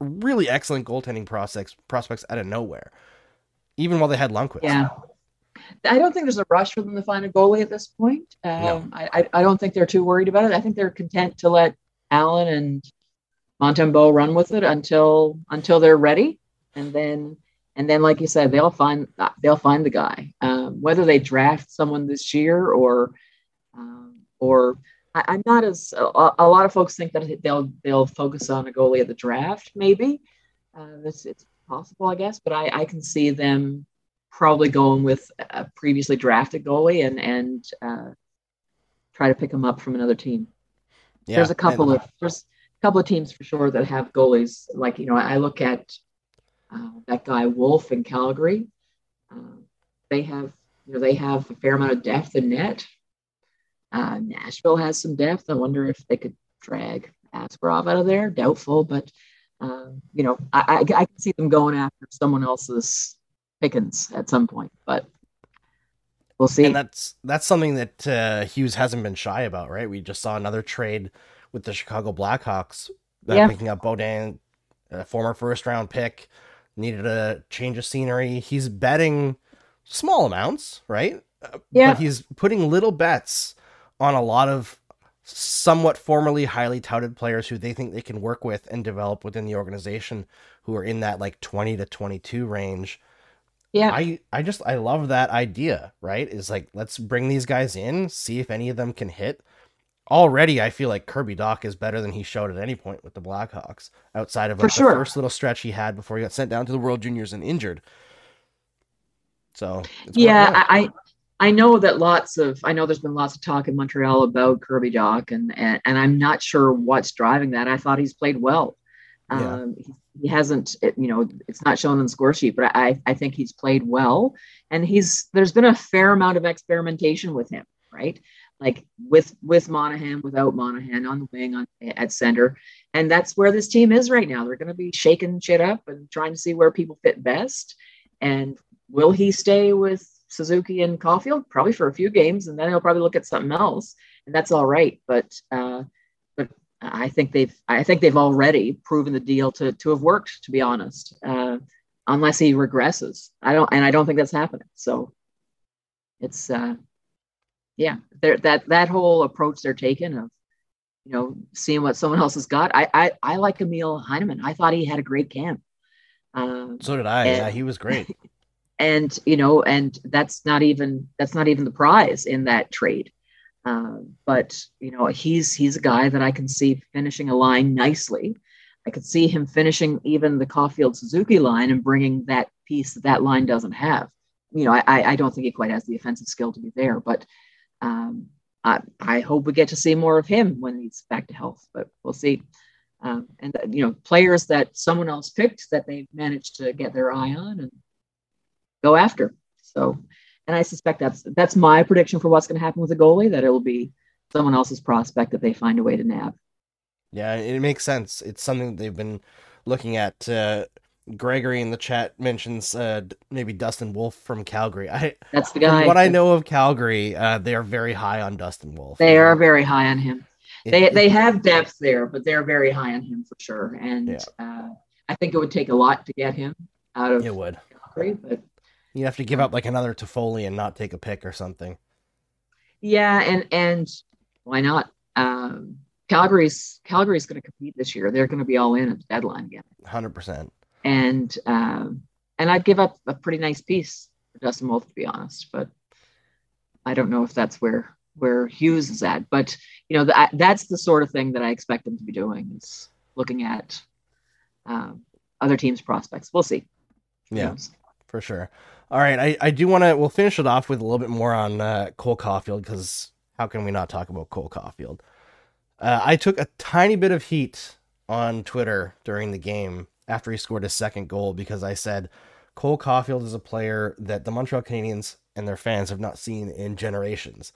really excellent goaltending prospects prospects out of nowhere, even while they had Lundqvist. Yeah. I don't think there's a rush for them to find a goalie at this point. Um, no. I, I don't think they're too worried about it. I think they're content to let Allen and Montembeault run with it until until they're ready, and then and then like you said, they'll find they'll find the guy. Um, whether they draft someone this year or um, or I, am not as a, a, lot of folks think that they'll they'll focus on a goalie at the draft. Maybe uh, it's, it's possible, I guess, but I, I can see them probably going with a previously drafted goalie and and uh, try to pick him up from another team. Yeah, there's a couple of there's a couple of teams for sure that have goalies. Like you know, I look at uh, that guy Wolf in Calgary. Uh, they have you know they have a fair amount of depth in net. Uh, Nashville has some depth. I wonder if they could drag Askarov out of there. Doubtful, but uh, you know, I, I, I, can see them going after someone else's Pickens at some point, but we'll see. And that's that's something that uh, Hughes hasn't been shy about, right? We just saw another trade with the Chicago Blackhawks uh, yeah. picking up Beaudin, a former first round pick, needed a change of scenery. He's betting small amounts, right? Uh, yeah. But he's putting little bets on a lot of somewhat formerly highly touted players who they think they can work with and develop within the organization who are in that like 20 to 22 range. Yeah. I I just I love that idea, right? Is like let's bring these guys in, see if any of them can hit. Already I feel like Kirby Dach is better than he showed at any point with the Blackhawks outside of like, sure. the first little stretch he had before he got sent down to the World Juniors and injured. So, yeah, I I know that lots of I know there's been lots of talk in Montreal about Kirby Dach and, and and I'm not sure what's driving that. I thought he's played well. Yeah. Um, he, he, hasn't, it, you know, it's not shown on the score sheet, but I I think he's played well, and he's there's been a fair amount of experimentation with him, right? like with with Monahan, without Monahan on the wing on at center, and that's where this team is right now. They're going to be shaking shit up and trying to see where people fit best. And will he stay with Suzuki and Caufield Probably for a few games, and then he'll probably look at something else, and that's all right. But uh, but I think they've I think they've already proven the deal to to have worked. To be honest, uh, unless he regresses, I don't, and I don't think that's happening. So it's uh, yeah, that that whole approach they're taking of you know seeing what someone else has got. I I, I like Emil Heineman. I thought he had a great camp. Um, so did I. And, yeah, he was great. And you know, and that's not even that's not even the prize in that trade. Um, but you know, he's he's a guy that I can see finishing a line nicely. I could see him finishing even the Caufield Suzuki line and bringing that piece that that line doesn't have. You know, I, I don't think he quite has the offensive skill to be there, but um, I, I, hope we get to see more of him when he's back to health, but we'll see. Um, and uh, you know, players that someone else picked that they've managed to get their eye on and go after. So, and I suspect that's that's my prediction for what's going to happen with the goalie. That it'll be someone else's prospect that they find a way to nab. Yeah, it makes sense. It's something they've been looking at. Uh, Gregory in the chat mentions uh, maybe Dustin Wolf from Calgary. I that's the guy. what I know of Calgary, uh, they are very high on Dustin Wolf. They are very high on him. It, they they have depth there, but they're very high on him for sure. And yeah. uh, I think it would take a lot to get him out of it would. Calgary, but you have to give up like another Toffoli and not take a pick or something. Yeah, and and why not? Um, Calgary's Calgary's going to compete this year. They're going to be all in at the deadline again. Hundred percent and um, and I'd give up a pretty nice piece for Dustin Wolf to be honest, but I don't know if that's where where Hughes is at. But you know that that's the sort of thing that I expect them to be doing is looking at um, other teams' prospects. We'll see. Yeah, for sure. All right, I, I do want to. We'll finish it off with a little bit more on uh, Cole Caufield because how can we not talk about Cole Caufield? Uh, I took a tiny bit of heat on Twitter during the game after he scored his second goal because I said Cole Caufield is a player that the Montreal Canadiens and their fans have not seen in generations.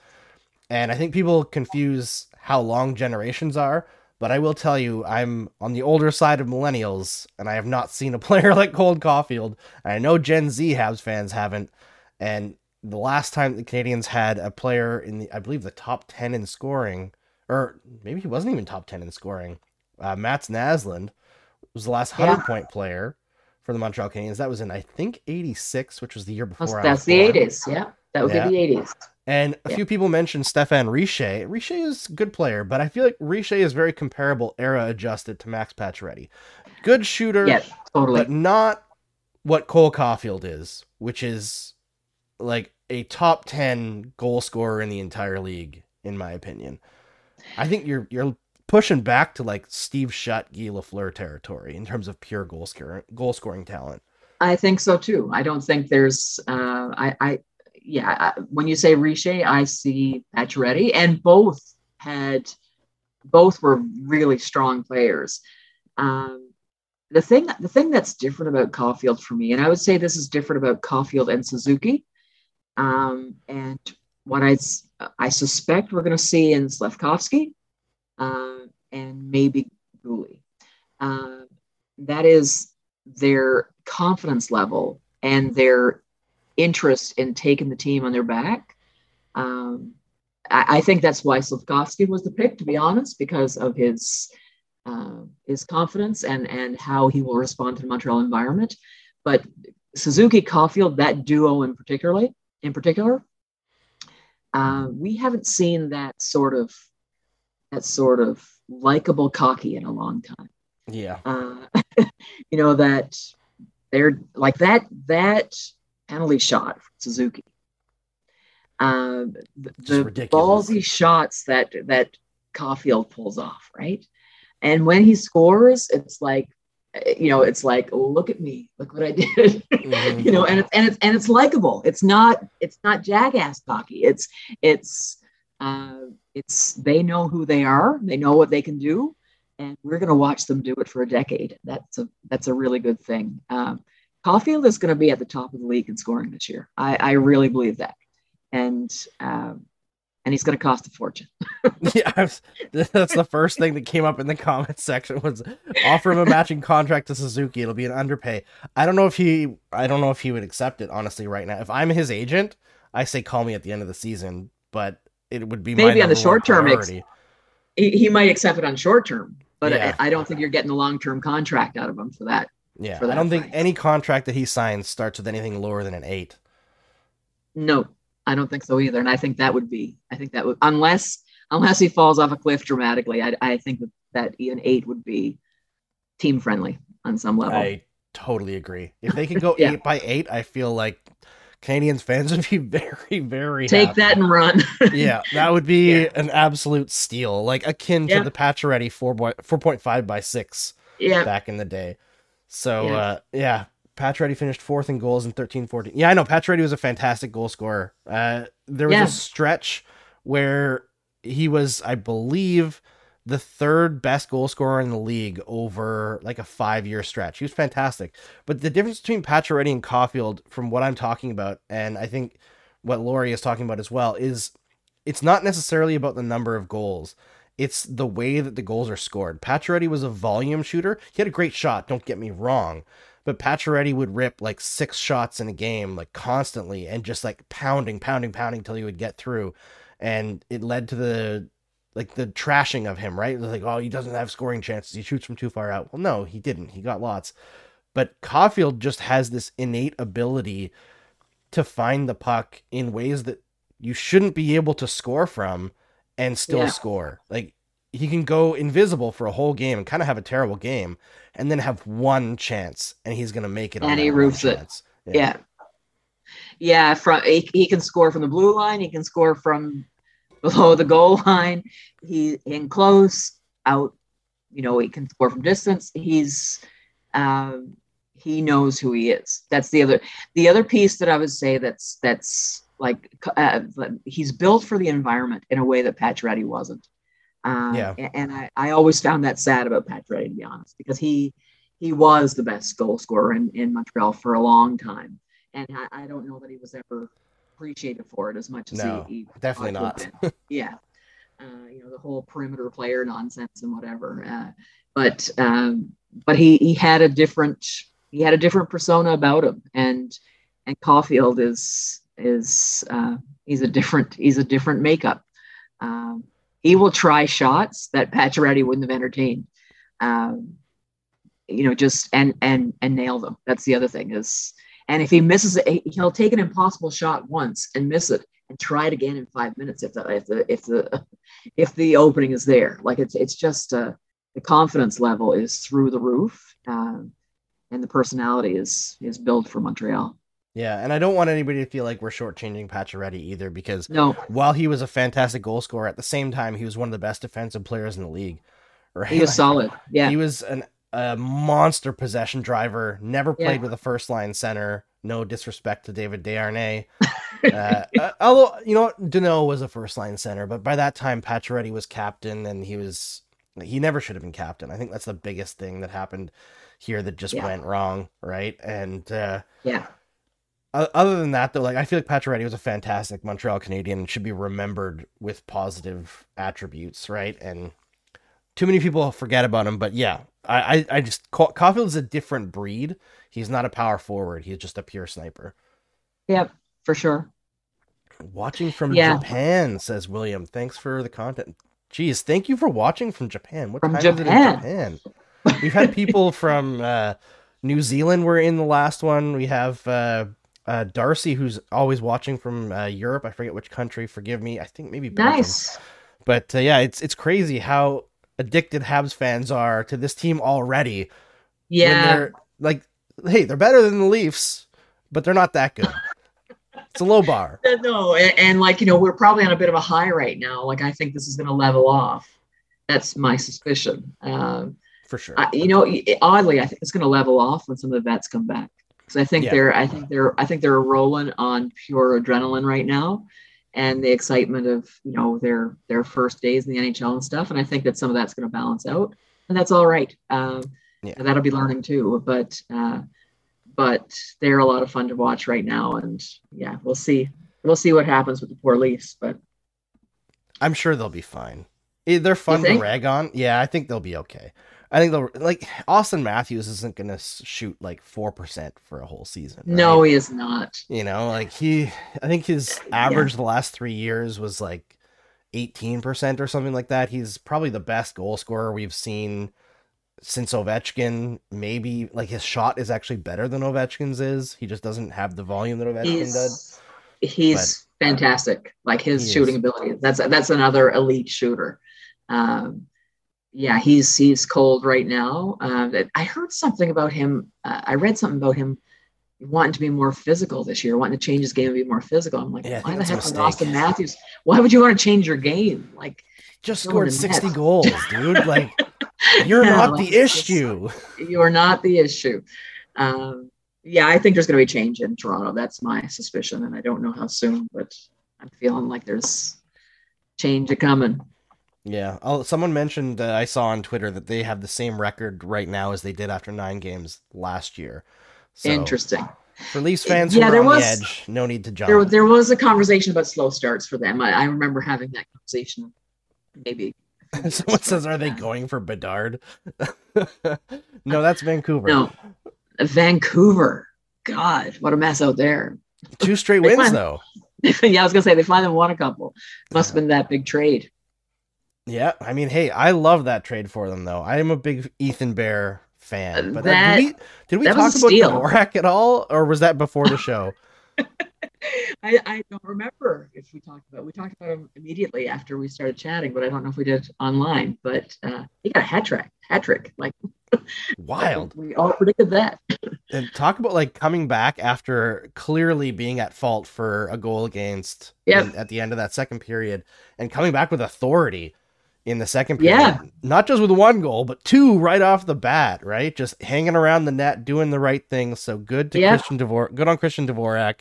And I think people confuse how long generations are, but I will tell you, I'm on the older side of millennials, and I have not seen a player like Cole Caufield. And I know Gen Z Habs fans haven't. And the last time the Canadiens had a player in the, I believe, the top 10 in scoring, or maybe he wasn't even top 10 in scoring, uh, Mats Naslund, was the last hundred yeah. point player for the Montreal Canadiens. That was in I think '86, which was the year before. That's, the '80s. Yeah, that would yeah. be the '80s. And a yeah. few people mentioned Stéphane Richer. Richer is a good player, but I feel like Richer is very comparable, era adjusted to Max Pacioretty. Good shooter, yeah, totally, but not what Cole Caufield is, which is like a top ten goal scorer in the entire league, in my opinion. I think you're you're pushing back to like Steve Shutt, Guy Lafleur territory in terms of pure goal scoring goal scoring talent. I think so too. I don't think there's uh, I, I yeah, when you say Richer, I see Pacioretty, and both had both were really strong players. Um, the thing the thing that's different about Caufield for me, and I would say this is different about Caufield and Suzuki, um, and what I I suspect we're going to see in Slafkovsky uh, and maybe Guhle. Uh, that is their confidence level and their interest in taking the team on their back. Um, I, I, think that's why Slafkovsky was the pick, to be honest, because of his uh, his confidence and and how he will respond to the Montreal environment. But Suzuki Caufield, that duo in particularly, in particular, uh, we haven't seen that sort of that sort of likable cocky in a long time. Yeah. Uh, you know that they're like that that penalty shot from Suzuki. Uh, the, the ballsy shots that that Caufield pulls off, right? And when he scores, it's like you know, it's like, look at me, look what I did, mm-hmm. you know, and it's and it's and it's likable. It's not it's not jackass hockey. It's it's uh, it's they know who they are, they know what they can do, and we're going to watch them do it for a decade. That's a that's a really good thing. Um, Caufield is going to be at the top of the league in scoring this year. I, I really believe that, and um, and he's going to cost a fortune. yeah, was, that's the first thing that came up in the comments section was offer him a matching contract to Suzuki. It'll be an underpay. I don't know if he, I don't know if he would accept it honestly right now. If I'm his agent, I say call me at the end of the season, but it would be maybe on the short term. Ex- he, he might accept it on short term, but yeah. I, I, don't think you're getting a long term contract out of him for that. Yeah, I don't think any contract that he signs starts with anything lower than an eight. No, I don't think so either. And I think that would be, I think that would, unless unless he falls off a cliff dramatically, I, I think that, that an eight would be team friendly on some level. I totally agree. If they can go yeah. eight by eight, I feel like Canadiens fans would be very, very take happy. that and run. yeah, that would be yeah. an absolute steal, like akin to the Pacioretty four four point five by six. Yeah, back in the day. So yeah, uh, yeah finished fourth in goals in 13-14. Yeah, I know Pacioretty was a fantastic goal scorer. Uh, there was yeah. a stretch where he was, I believe, the third best goal scorer in the league over like a five year stretch. He was fantastic. But the difference between Pacioretty and Caufield, from what I'm talking about, and I think what Laurie is talking about as well, is it's not necessarily about the number of goals. It's the way that the goals are scored. Pacioretty was a volume shooter. He had a great shot, don't get me wrong. But Pacioretty would rip like six shots in a game, like constantly, and just like pounding, pounding, pounding till he would get through. And it led to the like the trashing of him, right? Like, oh, he doesn't have scoring chances. He shoots from too far out. Well, no, he didn't. He got lots. But Caufield just has this innate ability to find the puck in ways that you shouldn't be able to score from and still yeah. score. Like he can go invisible for a whole game and kind of have a terrible game and then have one chance and he's going to make it and he roofs it yeah. yeah yeah from he, he, can score from the blue line he can score from below the goal line he in close out you know he can score from distance he's um, he knows who he is that's the other the other piece that i would say that's that's like uh, he's built for the environment in a way that Pacioretty wasn't um, yeah. And I, I always found that sad about Pacioretty, to be honest, because he he was the best goal scorer in, in Montreal for a long time. And I, I don't know that he was ever appreciated for it as much as no, he, he definitely not. yeah. Uh, you know, the whole perimeter player nonsense and whatever. Uh, but um, but he he had a different he had a different persona about him and and Caufield is is uh, he's a different he's a different makeup. Um, he will try shots that Pacioretty wouldn't have entertained. Um, you know, just and and and nail them. That's the other thing is, and if he misses it, he'll take an impossible shot once and miss it and try it again in five minutes if the if the if the if the opening is there. Like it's it's just uh, the confidence level is through the roof, um, and the personality is is built for Montreal. Yeah, and I don't want anybody to feel like we're shortchanging Pacioretty either, because no. while he was a fantastic goal scorer, at the same time he was one of the best defensive players in the league. Right? He was solid. Yeah, he was an, a monster possession driver. Never played yeah. with a first line center. No disrespect to David Desharnais. uh, uh, although you know what, Danault was a first line center, but by that time Pacioretty was captain, and he was he never should have been captain. I think that's the biggest thing that happened here that just yeah. went wrong, right? And uh, yeah other than that, though, like I feel like Pacioretty was a fantastic Montreal Canadien and should be remembered with positive attributes, right? And too many people forget about him, but yeah, I I, I just Caufield is a different breed. He's not a power forward. He's just a pure sniper. Yep, for sure. Watching from yeah. Japan, says William. Thanks for the content. Geez, thank you for watching from Japan. What from time Japan. Japan? We've had people from uh, New Zealand. Were in the last one. We have. Uh, uh, Darcy, who's always watching from uh, Europe. I forget which country. Forgive me. I think maybe Belgium. Nice. But uh, yeah, it's it's crazy how addicted Habs fans are to this team already. Yeah. like, hey, they're better than the Leafs, but they're not that good. it's a low bar. No, and, and, like you know, we're probably on a bit of a high right now. Like I think this is going to level off. That's my suspicion. Um, For sure. I, you know, oddly, I think it's going to level off when some of the vets come back because I think yeah. they're I think they're I think they're rolling on pure adrenaline right now, and the excitement of you know their their first days in the NHL and stuff. And I think that some of that's going to balance out, and that's all right. Um, yeah. that'll be learning too. But uh, but they're a lot of fun to watch right now, and yeah, we'll see we'll see what happens with the poor Leafs, but. I'm sure they'll be fine. Eh, They're fun to rag on. Yeah, I think they'll be okay. I think like Auston Matthews isn't gonna shoot like four percent for a whole season. No, he is not. you know, like he, I think his average the last three years was like eighteen percent or something like that. He's probably the best goal scorer we've seen since Ovechkin. Maybe like his shot is actually better than Ovechkin's is. He just doesn't have the volume that Ovechkin does. He's he's fantastic. Like his shooting is. ability. That's that's another elite shooter. Um, yeah, he's he's cold right now. Uh, I heard something about him. Uh, I read something about him wanting to be more physical this year, wanting to change his game and be more physical. I'm like, Yeah, why the heck would. Auston Matthews? Why would you want to change your game? Like, Just scored sixty net. goals, dude. Like you're Yeah, not like, the issue. you're not the issue. Um, yeah, I think there's going to be change in Toronto. That's my suspicion, and I don't know how soon, but I'm feeling like there's change coming. Yeah. Oh, someone mentioned uh, I saw on Twitter that they have the same record right now as they did after nine games last year. So Interesting. for Leafs fans Yeah, who there on was- the edge, no need to jump. There, there was a conversation about slow starts for them. I, I remember having that conversation. Maybe Someone says, "Are they going for Bedard?" no, that's Vancouver. no, Vancouver. God, what a mess out there. Two straight wins though. yeah, I was gonna say they finally won a couple. Must have been that big trade. Yeah, I mean, hey, I love that trade for them though. I am a big Ethan Bear fan. But That- did we did we talk about. Dvorak at all, or was that before the show? I, I don't remember if we talked about we talked about him immediately after we started chatting, but I don't know if we did online. But uh, he got a hat trick, hat trick. Like Wild. we all predicted that. And talk about like coming back after clearly being at fault for a goal against Yep. in- at the end of that second period and coming back with authority in the second period. Yeah. Not just with one goal, but two right off the bat, right? Just hanging around the net, doing the right thing. So good to Yeah. Christian Dvorak, good on Christian Dvorak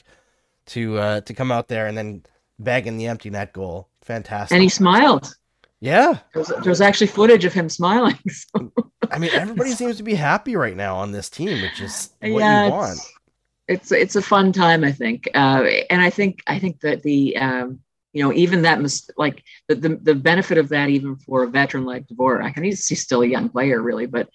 to uh to come out there and then bagging the empty net goal. Fantastic. And he smiled. yeah. There was, there was actually footage of him smiling. So, I mean everybody seems to be happy right now on this team, which is what yeah, you want. It's, it's it's a fun time, I think, uh, and I think I think that the um, you know even that mis- like the, the the benefit of that even for a veteran like Dvorak, and he's he's still a young player really, but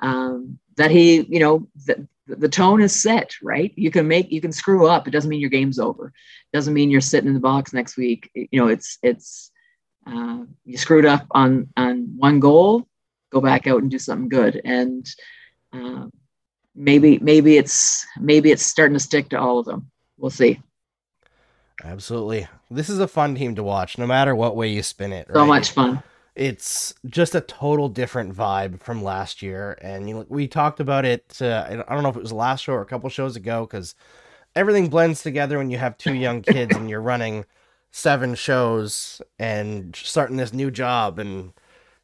um, that he you know the, the tone is set right. You can make you can screw up. It doesn't mean your game's over. It doesn't mean you're sitting in the box next week. You know it's it's uh, you screwed up on on one goal, go back out and do something good and. Um, maybe maybe it's maybe it's starting to stick to all of them. We'll see. Absolutely. This is a fun team to watch, no matter what way you spin it. So much fun. It's just a total different vibe from last year, and you we talked about it. Uh, I don't know if it was last show or a couple shows ago, because everything blends together when you have two young kids and you're running seven shows and starting this new job, and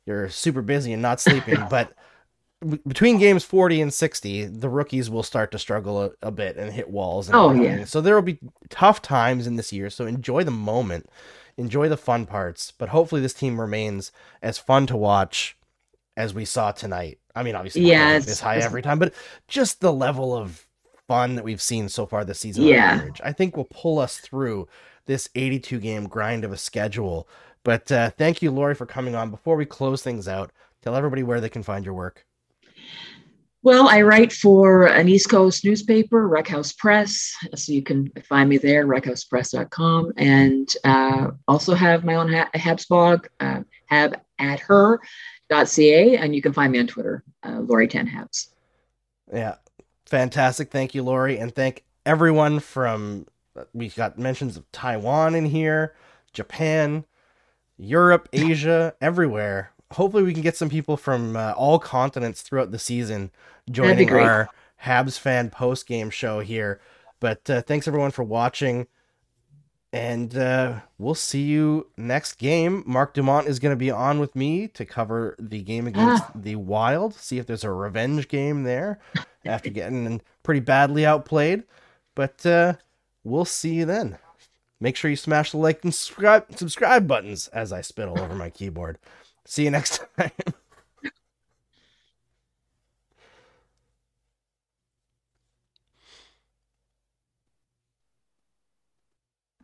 you're super busy and not sleeping. but between games 40 and 60 the rookies will start to struggle a, a bit and hit walls and Oh, everything. yeah. so there will be tough times in this year so enjoy the moment enjoy the fun parts but hopefully this team remains as fun to watch as we saw tonight i mean obviously Yeah, it's- this high it's- every time but just the level of fun that we've seen so far this season Yeah. average, i think will pull us through this 82 game grind of a schedule but uh, thank you lori for coming on before we close things out tell everybody where they can find your work Well, I write for an East Coast newspaper, Rec House Press. So you can find me there, rechauspress.com. And uh, also have my own ha- Habs blog, uh, have at her.ca. And you can find me on Twitter, uh, Lori 10 Habs. Yeah, fantastic. Thank you, Lori, and thank everyone from. we've got mentions of Taiwan in here, Japan, Europe, Asia, everywhere. Hopefully, we can get some people from uh, all continents throughout the season joining our Habs fan post game show here. But uh, thanks everyone for watching, and uh, we'll see you next game. Mark Dumont is going to be on with me to cover the game against Ah. the Wild. See if there's a revenge game there after getting pretty badly outplayed. But uh, we'll see you then. Make sure you smash the like and subscribe subscribe buttons as I spit all over my keyboard. See you next time.